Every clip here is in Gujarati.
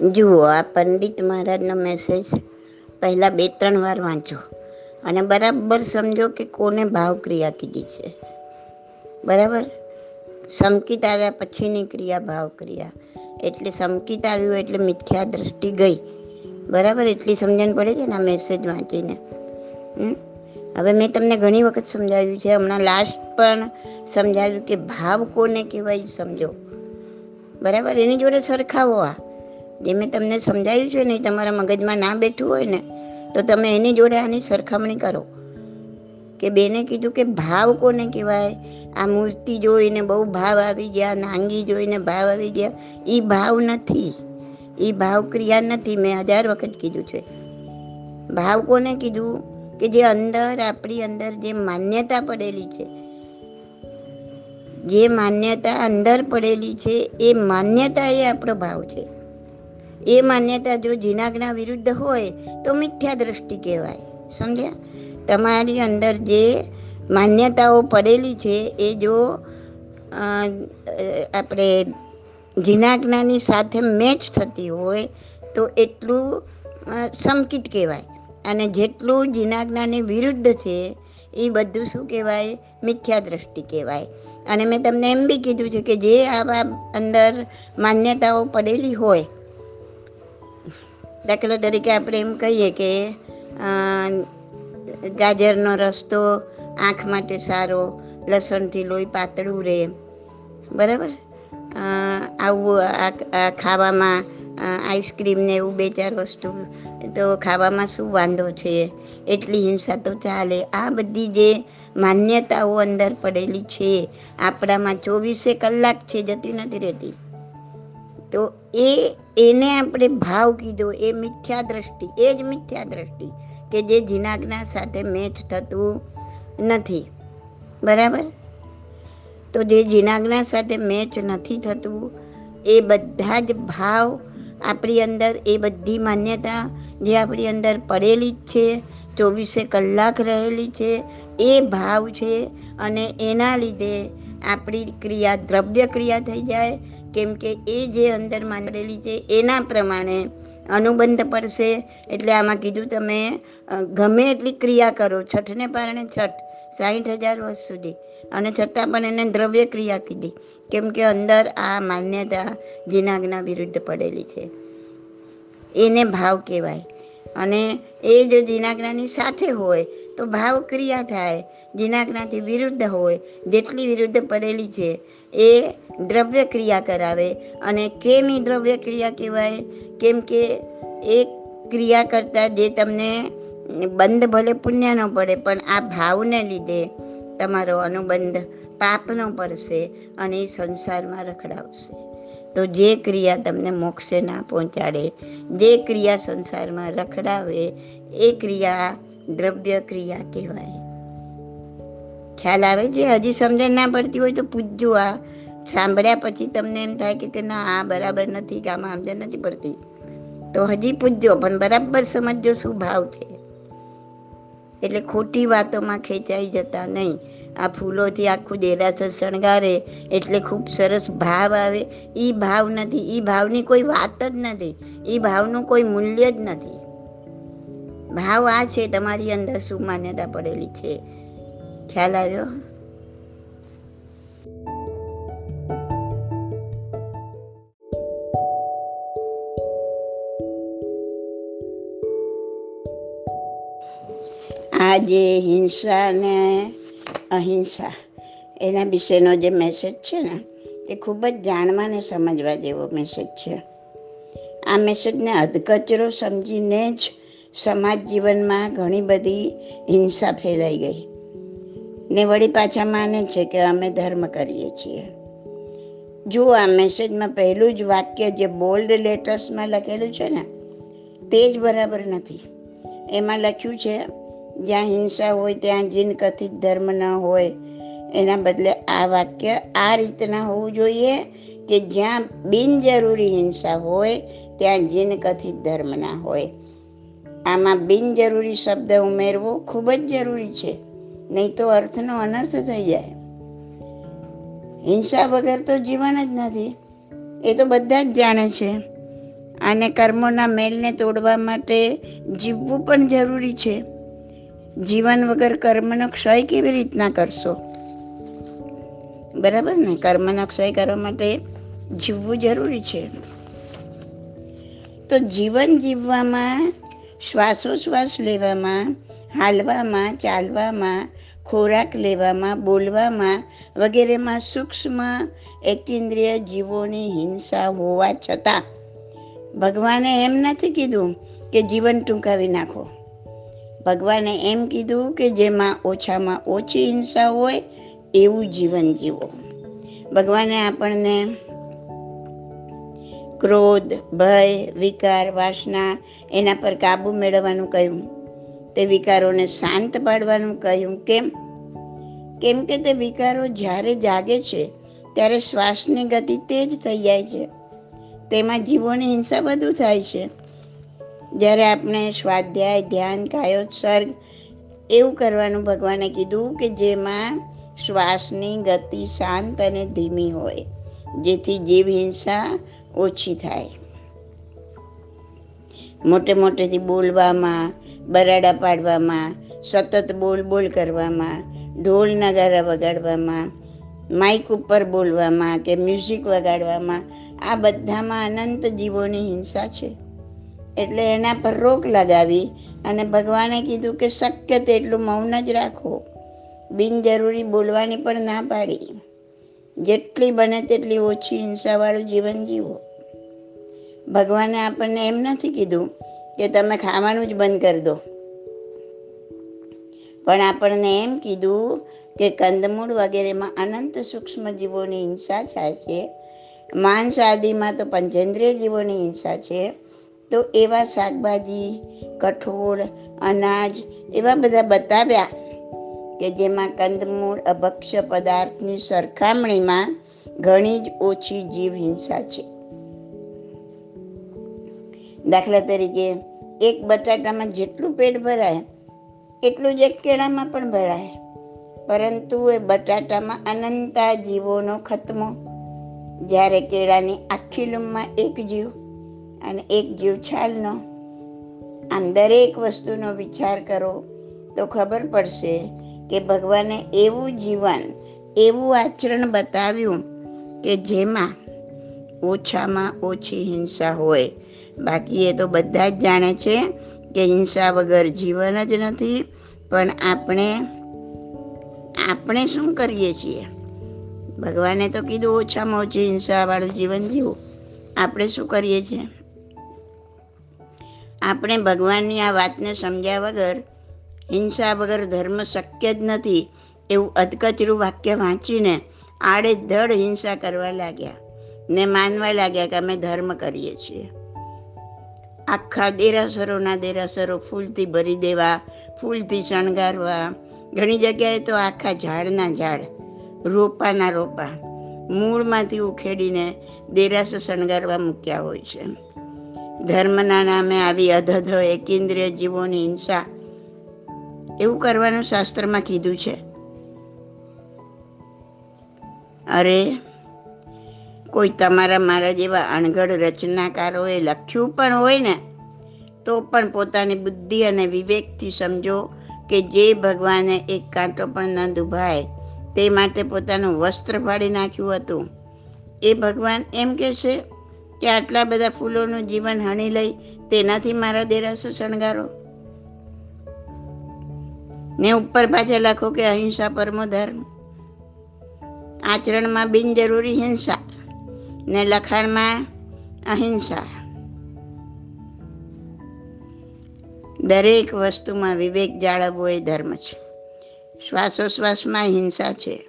જુઓ, આ પંડિત મહારાજનો મેસેજ પહેલાં બે, ત્રણ વાર વાંચો. અને બરાબર સમજો કે કોને ભાવ ક્રિયા કીધી છે. બરાબર? સંકિત આવ્યા પછીની ક્રિયા ભાવ ક્રિયા એટલે સંકિત આવ્યું એટલે મિથ્યા દ્રષ્ટિ ગઈ. બરાબર? એટલી સમજણ પડે છે ને આ મેસેજ વાંચીને. હવે મેં તમને ઘણી વખત સમજાવ્યું છે. હમણાં લાસ્ટ પણ સમજાવ્યું કે ભાવ કોને કહેવાય સમજો. બરાબર? એની જોડે સરખાવો આ. જે મેં તમને સમજાવ્યું છે ને તમારા મગજમાં ના બેઠું હોય ને, તો તમે એની જોડે આની સરખામણી કરો. કે બેને કીધું કે ભાવ કોને કહેવાય? આ મૂર્તિ જોઈને બહુ ભાવ આવી ગયા, નાંગી જોઈને ભાવ આવી ગયા. એ ભાવ નથી. એ ભાવ ક્રિયા નથી. મેં હજાર વખત કીધું છે. ભાવ કોને કીધું? કે જે અંદર, આપણી અંદર જે માન્યતા પડેલી છે. જે માન્યતા અંદર પડેલી છે, એ માન્યતા એ આપણો ભાવ છે. એ માન્યતા જો જીનાગના વિરુદ્ધ હોય, તો મિથ્યા દ્રષ્ટિ કહેવાય. સમજ્યા? તમારી અંદર જે માન્યતાઓ પડેલી છે, એ જો આપણે જીનાજ્ઞાની સાથે મેચ થતી હોય, તો એટલું સમકિત કહેવાય. અને જેટલું જીનાજ્ઞાની વિરુદ્ધ છે, એ બધું શું કહેવાય? મિથ્યા દ્રષ્ટિ કહેવાય. અને મેં તમને એમ બી કીધું છે કે જે આવા અંદર માન્યતાઓ પડેલી હોય દાખલા તરીકે આપણે એમ કહીએ કે ગાજરનો રસ્તો આંખ માટે સારો, લસણથી લોહી પાતળું રહે. બરાબર? આવું આ ખાવામાં આઈસ્ક્રીમને એવું બે ચાર વસ્તુ, તો ખાવામાં શું વાંધો છે? એટલી હિંસા તો ચાલે. આ બધી જે માન્યતાઓ અંદર પડેલી છે, આપણામાં ચોવીસે કલાક છે, જતી નથી રહેતી. તો એ, એને આપણે ભાવ કીધો, એ મિથ્યા દ્રષ્ટિ એ જ મિથ્યા દ્રષ્ટિ કે જે જીનાજ્ઞા સાથે મેચ થતું નથી. બરાબર? તો જે જીનાજ્ઞા સાથે મેચ નથી થતું, એ બધા જ ભાવ આપણી અંદર, એ બધી માન્યતા જે આપણી અંદર પડેલી જ છે, ચોવીસે કલાક રહેલી છે, એ ભાવ છે અને એના લીધે આપણી ક્રિયા દ્રવ્ય ક્રિયા થઈ જાય, કેમ કે એ જે અંદર માંડેલી છે, એના પ્રમાણે અનુબંધ પડશે. એટલે આમાં કીધું તમે ગમે એટલી ક્રિયા કરો, છઠને પારણે છઠ સાહીઠ હજાર વર્ષ સુધી. અને છતાં પણ એને દ્રવ્ય ક્રિયા કીધી, કેમ કે અંદર આ માન્યતા જીનાગના વિરુદ્ધ પડેલી છે. એને ભાવ કહેવાય. અને એ જો જીનાજ્ઞાની સાથે હોય, તો ભાવ ક્રિયા થાય. જીનાજ્ઞાથી વિરુદ્ધ હોય, જેટલી વિરુદ્ધ પડેલી છે, એ દ્રવ્ય ક્રિયા કરાવે. અને કેમ એ દ્રવ્ય ક્રિયા કહેવાય? કેમ કે એ ક્રિયા કરતાં જે તમને બંધ ભલે પુણ્ય ન પડે, પણ આ ભાવને લીધે તમારો અનુબંધ પાપનો પડશે અને એ સંસારમાં રખડાવશે. તો જે ક્રિયા તમને મોક્ષે ના પહોંચાડે, જે ક્રિયા સંસારમાં રખડાવે, એ ક્રિયા દ્રવ્ય ક્રિયા કહેવાય. ખ્યાલ આવે છે? હજી સમજણ ના પડતી હોય તો પૂછજો આ. સાંભળ્યા પછી તમને એમ થાય કે ના, આ બરાબર નથી કે આમાં સમજણ નથી પડતી. તો હજી પૂછજો, પણ બરાબર સમજજો શું ભાવ છે. એટલે ખોટી વાતોમાં ખેંચાઈ જતા નહીં. આ ફૂલોથી આખું દેરાસર શણગારે એટલે ખૂબ સરસ ભાવ આવે. એ ભાવ નથી એ ભાવની કોઈ વાત જ નથી એ ભાવનું કોઈ મૂલ્ય જ નથી. ભાવ આ છે, તમારી અંદર શું માન્યતા પડેલી છે? ખ્યાલ આવ્યો? આજે જે હિંસા ને અહિંસા. એના વિશેનો જે મેસેજ છે ને, એ ખૂબ જ જાણવા ને સમજવા જેવો મેસેજ છે. આ મેસેજને અધકચરો સમજીને જ સમાજ જીવનમાં ઘણી બધી હિંસા ફેલાઈ ગઈ. ને વળી પાછા માને છે કે અમે ધર્મ કરીએ છીએ. જો આ મેસેજમાં પહેલું જ વાક્ય જે બોલ્ડ લેટર્સમાં લખેલું છે ને, તે જ બરાબર નથી. એમાં લખ્યું છે જ્યાં હિંસા હોય, ત્યાં જીન કથિત ધર્મ ન હોય. એના બદલે આ વાક્ય આ રીતના હોવું જોઈએ કે જ્યાં બિનજરૂરી હિંસા હોય, ત્યાં જીન કથિત ધર્મ ના હોય. આમાં બિનજરૂરી શબ્દ ઉમેરવો ખૂબ જ જરૂરી છે, નહીં તો અર્થનો અનર્થ થઈ જાય. હિંસા વગર તો જીવન જ નથી, એ તો બધા જ જાણે છે. અને કર્મોના મેલને તોડવા માટે જીવવું પણ જરૂરી છે. જીવન વગર કર્મનો ક્ષય કેવી રીતના કરશો? બરાબર ને? કર્મનો ક્ષય કરવા માટે જીવવું જરૂરી છે. તો જીવન જીવવામાં, શ્વાસોશ્વાસ લેવામાં, હાલવામાં, ચાલવામાં, ખોરાક લેવામાં, બોલવામાં વગેરેમાં સૂક્ષ્મ એકેન્દ્રિય જીવોની હિંસા હોવા છતાં ભગવાને એમ નથી કીધું કે જીવન ટૂંકાવી નાખો. ભગવાને એમ કીધું કે જેમાં ઓછામાં ઓછી હિંસા હોય, એવું જીવન જીવો. ભગવાને આપણને ક્રોધ, ભય, વિકાર, વાસના એના પર કાબુ મેળવવાનું કહ્યું. તે વિકારોને શાંત પાડવાનું કહ્યું. કેમ? કેમ કે તે વિકારો જ્યારે જાગે છે, ત્યારે શ્વાસની ગતિ તેજ થઈ જાય છે. તેમાં જીવોની હિંસા વધુ થાય છે. જ્યારે આપણે સ્વાધ્યાય, ધ્યાન, કાયોત્સર્ગ એવું કરવાનું ભગવાને કીધું કે જેમાં શ્વાસની ગતિ શાંત અને ધીમી હોય, જેથી જીવ હિંસા ઓછી થાય. મોટે મોટેથી બોલવામાં, બરાડા પાડવામાં, સતત બોલ બોલ કરવામાં, ઢોલ નગારા વગાડવામાં માઇક ઉપર બોલવામાં કે મ્યુઝિક વગાડવામાં, આ બધામાં અનંત જીવોની હિંસા છે. એટલે એના પર રોક લગાવી અને ભગવાને કીધું કે શક્ય તેટલું મૌન જ રાખો. બિનજરૂરી બોલવાની પણ ના પાડી. જેટલી બને તેટલી ઓછી હિંસાવાળું જીવન જીવો. ભગવાને આપણને એમ નથી કીધું કે તમે ખાવાનું જ બંધ કરી દો. પણ આપણને એમ કીધું કે કંદમૂળ વગેરેમાં અનંત સૂક્ષ્મ જીવોની હિંસા થાય છે. માંસ આદિમાં તો પંચેન્દ્રિય જીવોની હિંસા છે. તો એવા શાકભાજી, કઠોળ, અનાજ એવા બધા બતાવ્યા કે જેમાં કંદમૂળ, અભક્ષ્ય પદાર્થની સરખામણીમાં ઘણી જ ઓછી જીવ હિંસા છે. દાખલા તરીકે, એક બટાટામાં જેટલું પેટ ભરાય, એટલું જ એક કેળામાં પણ ભરાય. પરંતુ એ બટાટામાં અનંતા જીવોનો ખતમો. જ્યારે કેળાની આખી લૂમમાં એક જીવ અને એક જીવછાલનો. આમ દરેક વસ્તુનો વિચાર કરો, તો ખબર પડશે કે ભગવાને એવું જીવન, એવું આચરણ બતાવ્યું કે જેમાં ઓછામાં ઓછી હિંસા હોય. બાકી એ તો બધા જ જાણે છે કે હિંસા વગર જીવન જ નથી, પણ આપણે આપણે શું કરીએ છીએ? ભગવાને તો કીધું, ઓછામાં ઓછી હિંસાવાળું જીવન જીવું. આપણે શું કરીએ છીએ? આપણે ભગવાનની આ વાતને સમજ્યા વગર, હિંસા વગર ધર્મ શક્ય જ નથી એવું અધકચરું વાક્ય વાંચીને આડે ધડ હિંસા કરવા લાગ્યા ને માનવા લાગ્યા કે અમે ધર્મ કરીએ છીએ. આખા દેરાસરોના દેરાસરો ફૂલથી ભરી દેવા, ફૂલથી શણગારવા, ઘણી જગ્યાએ તો આખા ઝાડના ઝાડ, રોપાના રોપા, મૂળમાંથી ઉખેડીને દેરાસર શણગારવા મૂક્યા હોય છે. ધર્મના નામે આવી અધધ એકેન્દ્રિય જીવોની હિંસા. એવું કરવાનું શાસ્ત્રમાં કીધું છે. અરે, કોઈ તમારા મારા જેવા અણઘડ રચનાકારોએ લખ્યું પણ હોય ને, તો પણ પોતાની બુદ્ધિ અને વિવેકથી સમજો કે જે ભગવાને એક કાંટો પણ ન દુભાય તે માટે પોતાનું વસ્ત્ર ફાડી નાખ્યું હતું. એ ભગવાન એમ કહેશે કે આટલા બધા ફૂલોનું જીવન હણી લઈ તેનાથી મારા દેરાસો શણગારો. ને ઉપર પાછળ લખો કે અહિંસા પરમો ધર્મ. આચરણમાં બિનજરૂરી હિંસા ને લખાણમાં અહિંસા. દરેક વસ્તુમાં વિવેક જાળવવો એ ધર્મ છે. શ્વાસોશ્વાસમાં હિંસા છે.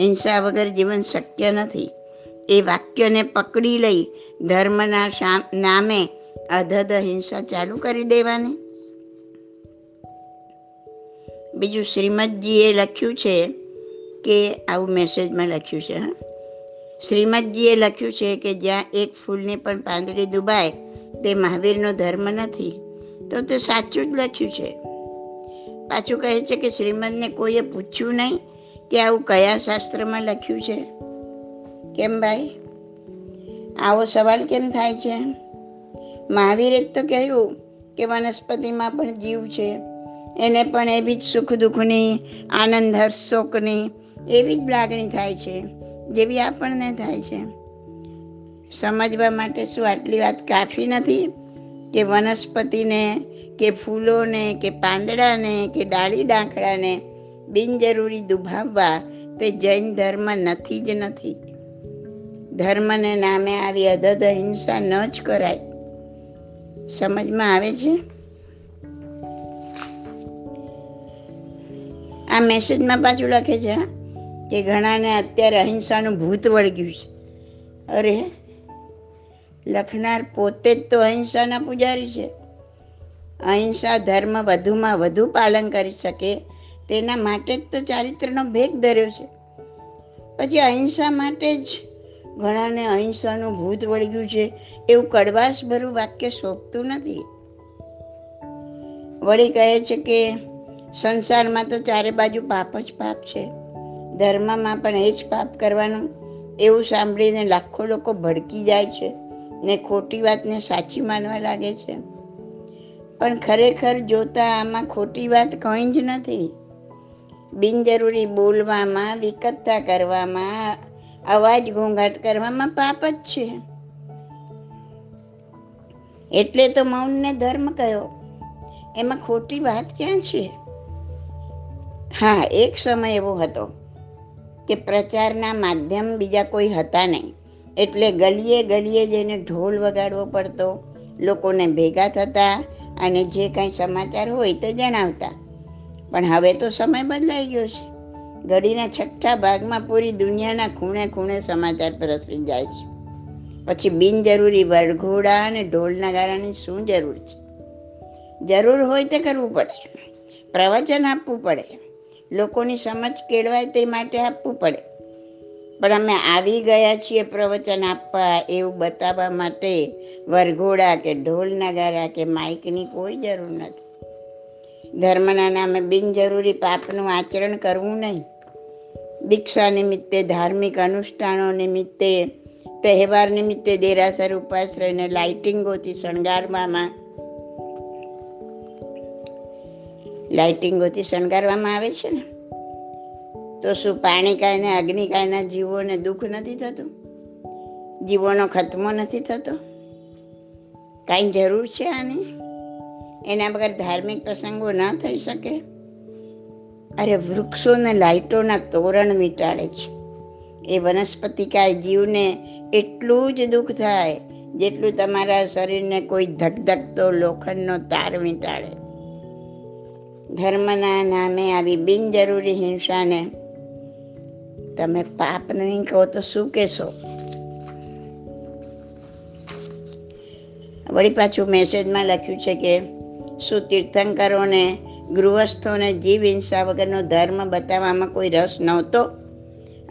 હિંસા વગર જીવન શક્ય નથી. એ વાક્યને પકડી લઈ ધર્મના નામે અધધ હિંસા ચાલુ કરી દેવાની. બીજું શ્રીમદજીએ લખ્યું છે કે, આવું મેસેજમાં લખ્યું છે, હા. શ્રીમદજીએ લખ્યું છે કે જ્યાં એક ફૂલની પણ પાંદડી દુબાય તે મહાવીરનો ધર્મ નથી, તો તે સાચું જ લખ્યું છે. પાછું કહે છે કે શ્રીમદને કોઈએ પૂછ્યું નહીં કે આવું કયા શાસ્ત્રમાં લખ્યું છે? કેમ ભાઈ? આવો સવાલ કેમ થાય છે? મહાવીરે તો કહ્યું કે વનસ્પતિમાં પણ જીવ છે. એને પણ એવી જ સુખ દુઃખની, આનંદ, હર્ષ, શોકની એવી જ લાગણી થાય છે, જેવી આપણને થાય છે. સમજવા માટે શું આટલી વાત કાફી નથી? કે વનસ્પતિને, કે ફૂલોને, કે પાંદડાને, કે ડાળી ડાંકડાને બિનજરૂરી દુભાવવા તે જૈન ધર્મ નથી જ નથી. ધર્મને નામે આવી અદદ હિંસા ન જ કરાય. સમજમાં આવે છે? આ મેસેજમાં પાછું લખે છે કે ઘણાને અત્યારે અહિંસાનું ભૂત વળગ્યું છે. અરે, લખનાર પોતે જ તો અહિંસાના પૂજારી છે. અહિંસા ધર્મ વધુમાં વધુ પાલન કરી શકે, તેના માટે જ તો ચારિત્રનો ભેગ ધર્યો છે. પછી અહિંસા માટે જ ઘણાને અહિંસાનું ભૂત વળગ્યું છે. એવું કડવાશભરું વાક્ય શોભતું નથી. વળી કહે છે કે, સંસારમાં તો ચારે બાજુ પાપ જ પાપ છે. ધર્મમાં પણ એ જ પાપ કરવાનું. એવું સાંભળીને લાખો લોકો ભડકી જાય છે ને ખોટી વાતને સાચી માનવા લાગે છે. પણ ખરેખર જોતા આમાં ખોટી વાત કંઈ જ નથી. બિનજરૂરી બોલવામાં વિકતતા કરવામાં અવાજ ઘોંઘાટ કરવામાં પાપ જ છે. એટલે તો મૌનને ધર્મ કયો? એમાં ખોટી વાત ક્યાં છે? હા, એક સમય એવો હતો કે પ્રચારના માધ્યમ બીજા કોઈ હતા નહીં. એટલે ગલીએ ગલીએ જઈને ઢોલ વગાડવો પડતો, લોકોને ભેગા થતા અને જે કાંઈ સમાચાર હોય તે જણાવતા. પણ હવે તો સમય બદલાઈ ગયો છે. ઘડીના છઠ્ઠા ભાગમાં પૂરી દુનિયાના ખૂણે ખૂણે સમાચાર પ્રસરી જાય છે. પછી બિનજરૂરી વરઘોડા અને ઢોલના ગારાની શું જરૂર છે? જરૂર હોય તે કરવું પડે. પ્રવચન આપવું પડે. લોકોની સમજ કેળવાય તે માટે આપવું પડે. પણ અમે આવી ગયા છીએ પ્રવચન આપવા એવું બતાવવા માટે વરઘોડા કે ઢોલ નગારા કે માઇકની કોઈ જરૂર નથી. ધર્મના નામે બિનજરૂરી પાપનું આચરણ કરવું નહીં. દીક્ષા નિમિત્તે, ધાર્મિક અનુષ્ઠાનો નિમિત્તે, તહેવાર નિમિત્તે દેરાસર ઉપાશ્રયને લાઇટિંગોથી શણગારવામાં લાઇટિંગોથી શણગારવામાં આવે છે ને? તો શું પાણીકાયને અગ્નિકાયના જીવોને દુઃખ નથી થતું? જીવોનો ખતમો નથી થતો? કાંઈ જરૂર છે આની? એના વગર ધાર્મિક પ્રસંગો ન થઈ શકે? અરે વૃક્ષોને લાઇટોના તોરણ વીંટાળે છે. એ વનસ્પતિકાય જીવને એટલું જ દુઃખ થાય જેટલું તમારા શરીરને કોઈ ધકધકતો લોખંડનો તાર વીંટાળે ધર્મના નામે આવી બિનજરૂરી હિંસાને તમે પાપ નહીં કહો તો શું કહેશો? વળી પાછું મેસેજમાં લખ્યું છે કે શું તીર્થંકરોને ગૃહસ્થોને જીવ હિંસા વગરનો ધર્મ બતાવવામાં કોઈ રસ નહોતો.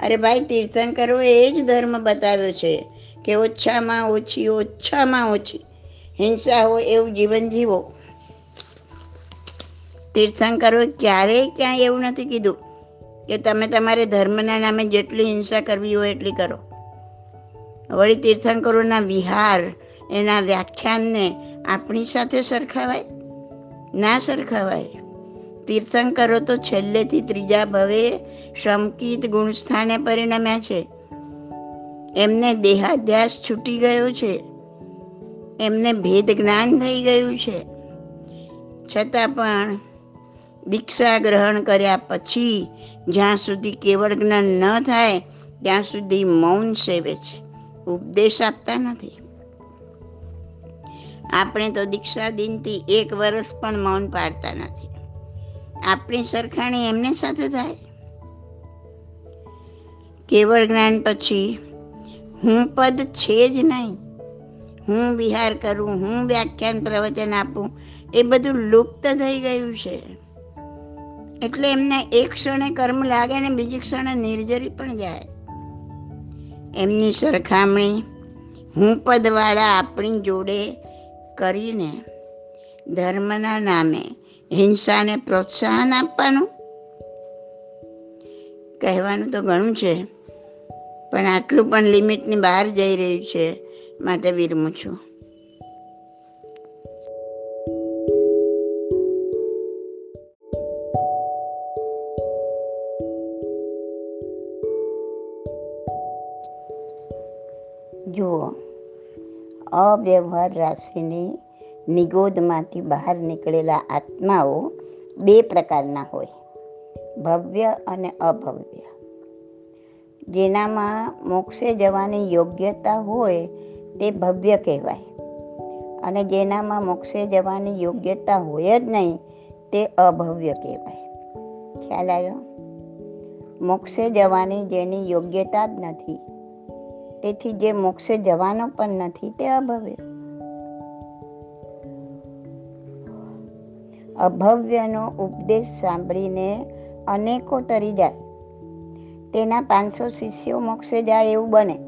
અરે ભાઈ તીર્થંકરો એ જ ધર્મ બતાવ્યો છે કે ઓછામાં ઓછી ઓછામાં ઓછી હિંસા હોય એવું જીવન જીવો. તીર્થંકરોએ ક્યારેય ક્યાંય એવું નથી કીધું કે તમે તમારે ધર્મના નામે જેટલી હિંસા કરવી હોય એટલી કરો. વળી તીર્થંકરોના વિહાર, એના વ્યાખ્યાનને આપણી સાથે સરખાવાય? ના સરખાવાય. તીર્થંકરો તો છેલ્લેથી ત્રીજા ભવે શમકિત ગુણસ્થાને પરિણમ્યા છે. એમને દેહાધ્યાસ છૂટી ગયો છે. એમને ભેદ જ્ઞાન થઈ ગયું છે. છતાં પણ દીક્ષા ગ્રહણ કર્યા પછી જ્યાં સુધી કેવળ જ્ઞાન ન થાય, ત્યાં સુધી મૌન સેવે છે. ઉપદેશ આપતા નથી. આપણે તો દીક્ષા દિનથી એક વર્ષ પણ મૌન પાડતા નથી. આપણી સરખાણી એમની સાથે થાય? કેવળ જ્ઞાન પછી હું પદ છે જ નહીં. હું વિહાર કરું, હું વ્યાખ્યાન પ્રવચન આપું, એ બધું લુપ્ત થઈ ગયું છે. એટલે એમને એક ક્ષણે કર્મ લાગે ને બીજી ક્ષણે નિર્જરી પણ જાય. એમની સરખામણી હું પદવાળા આપણી જોડે કરીને ધર્મના નામે હિંસાને પ્રોત્સાહન આપવાનું. કહેવાનું તો ઘણું છે, પણ આટલું પણ લિમિટની બહાર જઈ રહ્યું છે, માટે વિરમું છું. જુઓ, અવ્યવહાર રાશિની નિગોદમાંથી બહાર નીકળેલા આત્માઓ બે પ્રકારના હોય, ભવ્ય અને અભવ્ય. જેનામાં મોક્ષે જવાની યોગ્યતા હોય તે ભવ્ય કહેવાય અને જેનામાં મોક્ષે જવાની યોગ્યતા હોય જ નહીં તે અભવ્ય કહેવાય. ખ્યાલ આવ્યો? મોક્ષે જવાની જેની યોગ્યતા જ નથી, તેથી જે મોક્ષે જવાનો પણ નથી તે અભવ્ય. અભવ્યનો ઉપદેશ સાંભળીને અનેકો તરી જાય. તેના પાંચસો શિષ્યો મોક્ષે જાય એવું બને,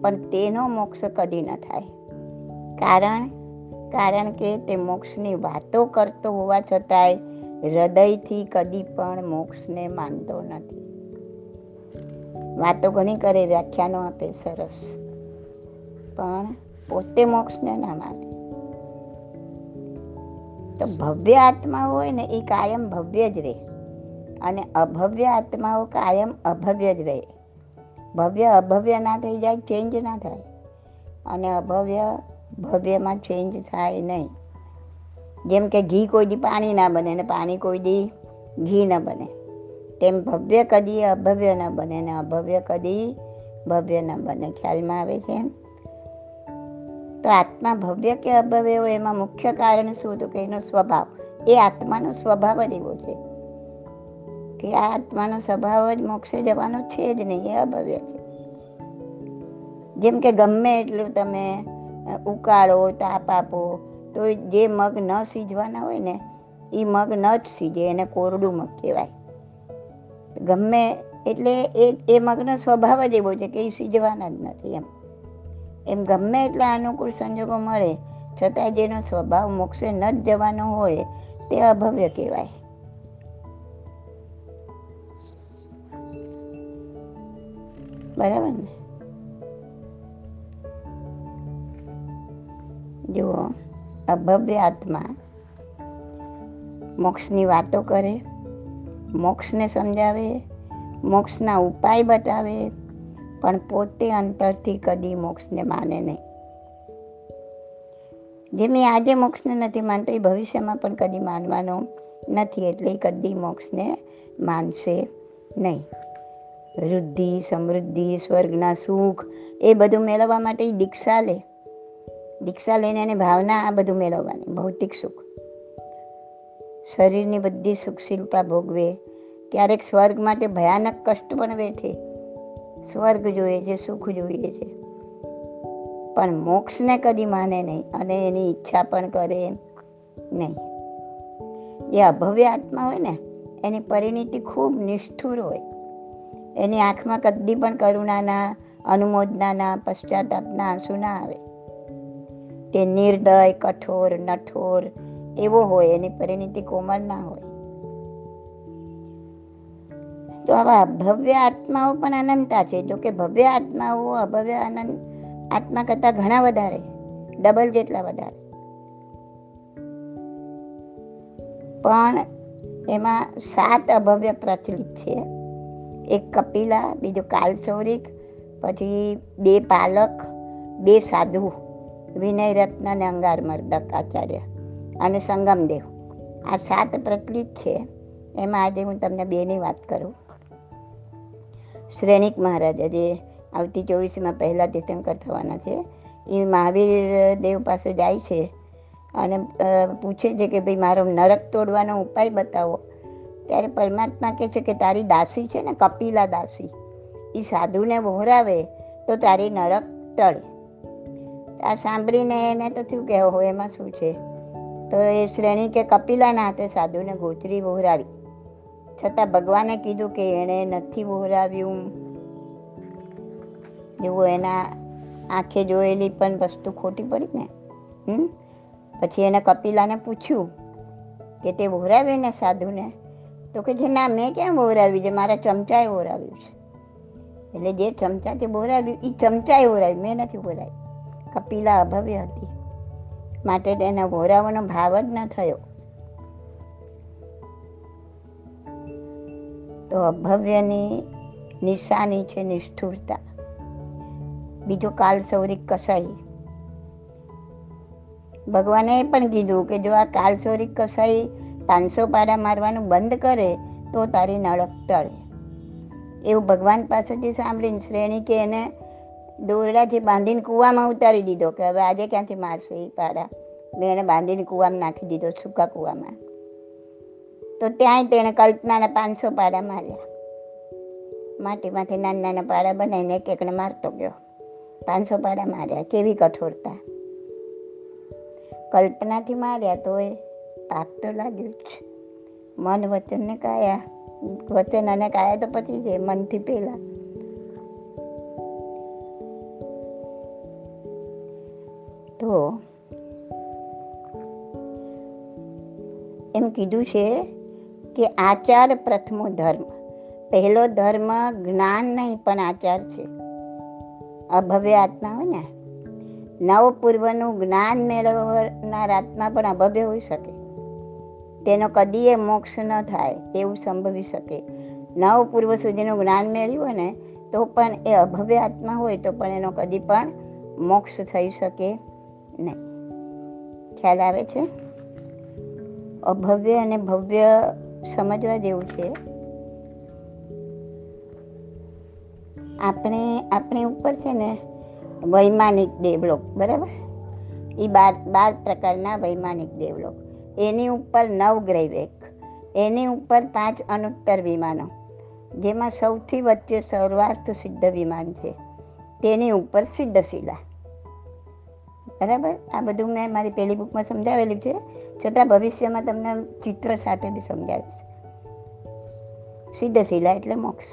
પણ તેનો મોક્ષ કદી ન થાય. કારણ કારણ કે તે મોક્ષની વાતો કરતો હોવા છતાંય હૃદયથી કદી પણ મોક્ષને માનતો નથી. વાતો ઘણી કરે, વ્યાખ્યાનો આપે, સરસ. પણ પોતે મોક્ષને ના માને. તો ભવ્ય આત્મા હોય ને એ કાયમ ભવ્ય જ રહે. અને અભવ્ય આત્માઓ કાયમ અભવ્ય જ રહે. ભવ્ય અભવ્ય ના થઈ જાય ચેન્જ ના થાય. અને અભવ્ય ભવ્યમાં ચેન્જ થાય નહીં. જેમ કે ઘી કોઈ દી પાણી ના બને ને પાણી કોઈ દી ઘી ન બને. તેમ ભવ્ય કદી અભવ્ય ન બને ને અભવ્ય કદી ભવ્ય ન બને. ખ્યાલમાં આવે છે તો આત્મા ભવ્ય કે અભવ્ય હોય એમાં મુખ્ય કારણ શું હતું કે એનો સ્વભાવ. એ આત્માનો સ્વભાવ જ એવો છે. કે આ આત્માનો સ્વભાવ જ મોક્ષે જવાનો છે જ નહીં, એ અભવ્ય છે. જેમ કે ગમે એટલું તમે ઉકાળો, તાપ આપો, તો જે મગ ન સીજવાના હોય ને, એ મગ ન જ સીજે, એને કોરડું મગ કહેવાય. ગમે એટલે એ એ મગનો સ્વભાવ જ એવો છે કે એ સીજવાના જ નથી એમ. એમ ગમે એટલા અનુકૂળ સંજોગો મળે, છતાં જેનો સ્વભાવ મોક્ષે ન જ જવાનો હોય તે અભવ્ય કહેવાય. બરાબર ને? જુઓ અભવ્ય આત્મા મોક્ષની વાતો કરે, મોક્ષને સમજાવે, મોક્ષના ઉપાય બતાવે પણ પોતે અંતરથી કદી મોક્ષને માને નહીં. જે મેં આજે મોક્ષને નથી માનતો, એ ભવિષ્યમાં પણ કદી માનવાનો નથી, એટલે કદી મોક્ષને માનશે નહીં. વૃદ્ધિ, સમૃદ્ધિ, સ્વર્ગના સુખ, એ બધું મેળવવા માટે દીક્ષા લે. દીક્ષા લઈને એને ભાવના આ બધું મેળવવાની, ભૌતિક સુખ. શરીરની બધી સુખશીલતા ભોગવે. ક્યારેક સ્વર્ગ માટે ભયાનક કષ્ટ પણ વેઠે. સ્વર્ગ જોઈએ છે, સુખ જોઈએ છે. પણ મોક્ષને કદી માને નહીં અને એની ઈચ્છા પણ કરે નહીં. જે અભવ્ય આત્મા હોય ને, એની પરિણીતિ ખૂબ નિષ્ઠુર હોય. એની આંખમાં કદી પણ કરુણાના, અનુમોદનાના, પશ્ચાતાપના આંસુ ના આવે. તે નિર્દય, કઠોર, નઠોર એવો હોય, એની પરિણીતિ કોમળ ના હોય. તો આવા ભવ્ય આત્માઓ પણ અનંતા છે. જોકે ભવ્ય આત્માઓ, અભવ્ય અનંત આત્મા કરતાં ઘણા વધારે, ડબલ જેટલા વધારે. પણ એમાં સાત અભવ્ય પ્રચલિત છે. એક કપિલા, બીજું કાલસૌરિક, પછી બે પાલક, બે સાધુ, વિનય રત્ન અને અંગાર મર્દક આચાર્ય અને સંગમદેવ. આ સાત પ્રચલિત છે. એમાં આજે હું તમને બેની વાત કરું. શ્રેણિક મહારાજા જે આવતી ચોવીસમાં પહેલાં તીર્થંકર થવાના છે, એ મહાવીર દેવ પાસે જાય છે અને પૂછે છે કે ભાઈ મારો નરક તોડવાનો ઉપાય બતાવો. ત્યારે પરમાત્મા કહે છે કે તારી દાસી છે ને કપિલા દાસી, એ સાધુને વહોરાવે તો તારી નરક ટળે. આ સાંભળીને એને તો થયું કે હો એમાં શું છે? તો એ શ્રેણી કે કપિલાના હાથે સાધુને ગોચરી વહોરાવી. છતાં ભગવાને કીધું કે એણે નથી બોહરાવ્યું. જેવું એના આંખે જોયેલી પણ વસ્તુ ખોટી પડી ને. હમ? પછી એને કપિલાને પૂછ્યું કે તે વહોરાવે ને સાધુને? તો કે છે, ના, મેં ક્યાં વહોરાવી છે મારા ચમચાએ વહોરાવ્યું છે. એટલે જે ચમચાથી બોરાવ્યું એ ચમચાએ વહોરાવ્યું મેં નથી વહોરાવ્યું કપિલા અભવ્ય હતી. માટે એના વહોરાવાનો ભાવ જ ન થયો. તો અભવ્યની નિશાની છે નિષ્ઠુરતા. બીજો કાલ સૌરિક કસાઈ. ભગવાને પણ કીધું કે જો આ કાલ સૌરિક કસાઈ પાંચસો પાડા મારવાનું બંધ કરે, તો તારી નળક ટળે. એવું ભગવાન પાસેથી સાંભળીને શ્રેણી કે એને દોરડાથી બાંધીને કૂવામાં ઉતારી દીધો કે હવે આજે ક્યાંથી મારશે એ પાડા? મેં એને બાંધીને કૂવામાં નાખી દીધો, સૂકા કૂવામાં. તો ત્યાંય તેણે કલ્પનાના પાંચસો પાડા માર્યા. માટીમાંથી નાના નાના પાડા બનાવીને એક એકને મારતો ગયો. પાંચસો પાડા માર્યા. કેવી કઠોરતા. કલ્પનાથી માર્યા તો એ પાપ તો લાગ્યું જ. મન વચનને કાયા. વચન અને કાયા તો પછી છે મનથી પહેલા. તો એમ કીધું છે કે આચાર પ્રથમો ધર્મ. પહેલો ધર્મ જ્ઞાન નહીં, પણ આચાર છે. અભવ્ય આત્મા હોય ને. નવ પૂર્વનું જ્ઞાન મેળવનાર આત્મા પણ અભવ્ય હોઈ શકે. તેનો કદીએ મોક્ષ ન થાય તેવું સંભવી શકે. નવ પૂર્વ સુધીનું જ્ઞાન મેળવ્યું હોય ને, તો પણ એ અભવ્ય આત્મા હોય તો પણ એનો કદી પણ મોક્ષ થઈ શકે નહીં. ખ્યાલ આવે છે? અભવ્ય અને ભવ્ય સમજવા જેવું છે. આપણે, આપણી ઉપર છે ને વૈમાનિક દેવલોક, બરાબર? એ બાર બાર પ્રકારના વૈમાનિક દેવલોક. એની ઉપર નવ ગ્રહવેક એની ઉપર પાંચ અનુત્તર વિમાનો. જેમાં સૌથી વચ્ચે સર્વાર્થ સિદ્ધ વિમાન છે. તેની ઉપર સિદ્ધશિલા. બરાબર? આ બધું મેં મારી પહેલી બુકમાં સમજાવેલું છે. છતાં ભવિષ્યમાં તમને ચિત્ર સાથે બી સમજાવીશ. સિદ્ધશિલા એટલે મોક્ષ.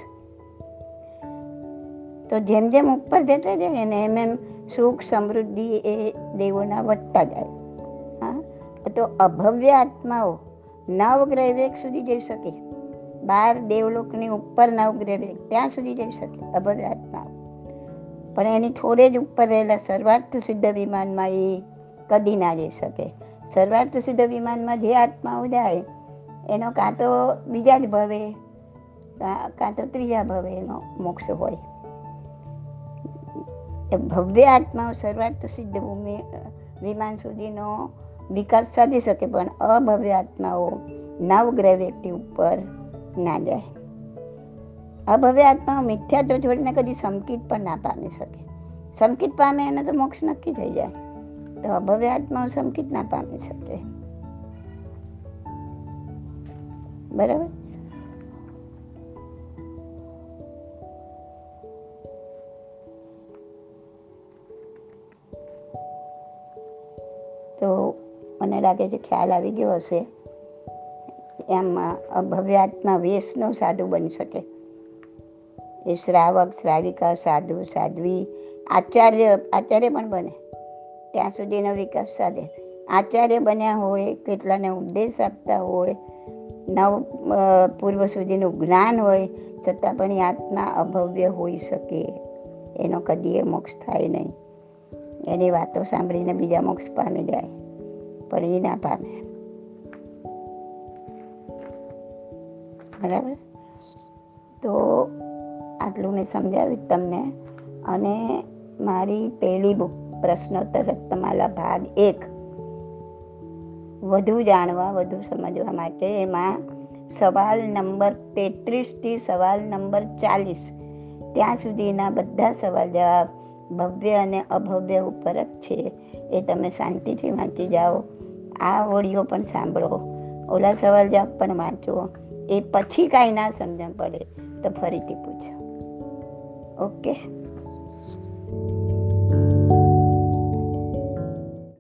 તો જેમ જેમ ઉપર જતા જાય ને એમ એમ સુખ સમૃદ્ધિ એ દેવોના વધતા જાય. હા? તો અભવ્ય આત્માઓ નવગ્રહ વેગ સુધી જઈ શકે. બાર દેવલોકની ઉપર નવગ્રહ વેગ ત્યાં સુધી જઈ શકે અભવ્ય આત્માઓ. પણ એની થોડે જ ઉપર રહેલા સર્વાર્થ સિદ્ધ વિમાનમાં એ કદી ના જઈ શકે. સર્વાર્થ સિદ્ધ વિમાનમાં જે આત્માઓ જાય એનો કાં તો બીજા જ ભવે, કાં તો ત્રીજા ભવે એનો મોક્ષ હોય. ભવ્ય આત્માઓ સર્વાર્થ સિદ્ધ ભૂમિ વિમાન સુધીનો વિકાસ સાધી શકે, પણ અભવ્ય આત્માઓ નવગ્રહ વ્યક્તિ ઉપર ના જાય. અભવ્ય આત્માઓ મિથ્યાત્વ છોડીને કદી સમકિત પણ ના પામી શકે. સમકિત પામે એને તો મોક્ષ નક્કી થઈ જાય. તો અભવ્ય આત્માઓ સમકિત ના પામી શકે? બરાબર? તો મને લાગે છે ખ્યાલ આવી ગયો હશે. એમ અભવ્યાત્મા વેશનો સાધુ બની શકે. એ શ્રાવક, શ્રાવિકા, સાધુ, સાધ્વી, આચાર્ય આચાર્ય પણ બને. ત્યાં સુધીનો વિકાસ સાધે. આચાર્ય બન્યા હોય, કેટલાને ઉપદેશ આપતા હોય, નવ પૂર્વ સુધીનું જ્ઞાન હોય, છતાં પણ આત્મા અભવ્ય હોઈ શકે. એનો કદી મોક્ષ થાય નહીં. એની વાતો સાંભળીને બીજા મોક્ષ પામી જાય. પણ એ ના પામે. બરાબર? તો આટલું મેં સમજાવ્યું તમને. અને મારી પહેલી બુક પ્રશ્નોત્તર રત્નમાલા ભાગ એક. વધુ જાણવા, વધુ સમજવા માટે એમાં સવાલ નંબર તેત્રીસથી સવાલ નંબર ચાલીસ. ત્યાં સુધીના બધા સવાલ જવાબ ભવ્ય અને અભવ્ય ઉપર જ છે. એ તમે શાંતિથી વાંચી જાઓ. આ ઓડિયો પણ સાંભળો. ઓલા સવાલ જવાબ પણ વાંચો. એ પછી કાંઈ ના સમજણ પડે તો ફરીથી પૂછો. ઓકે?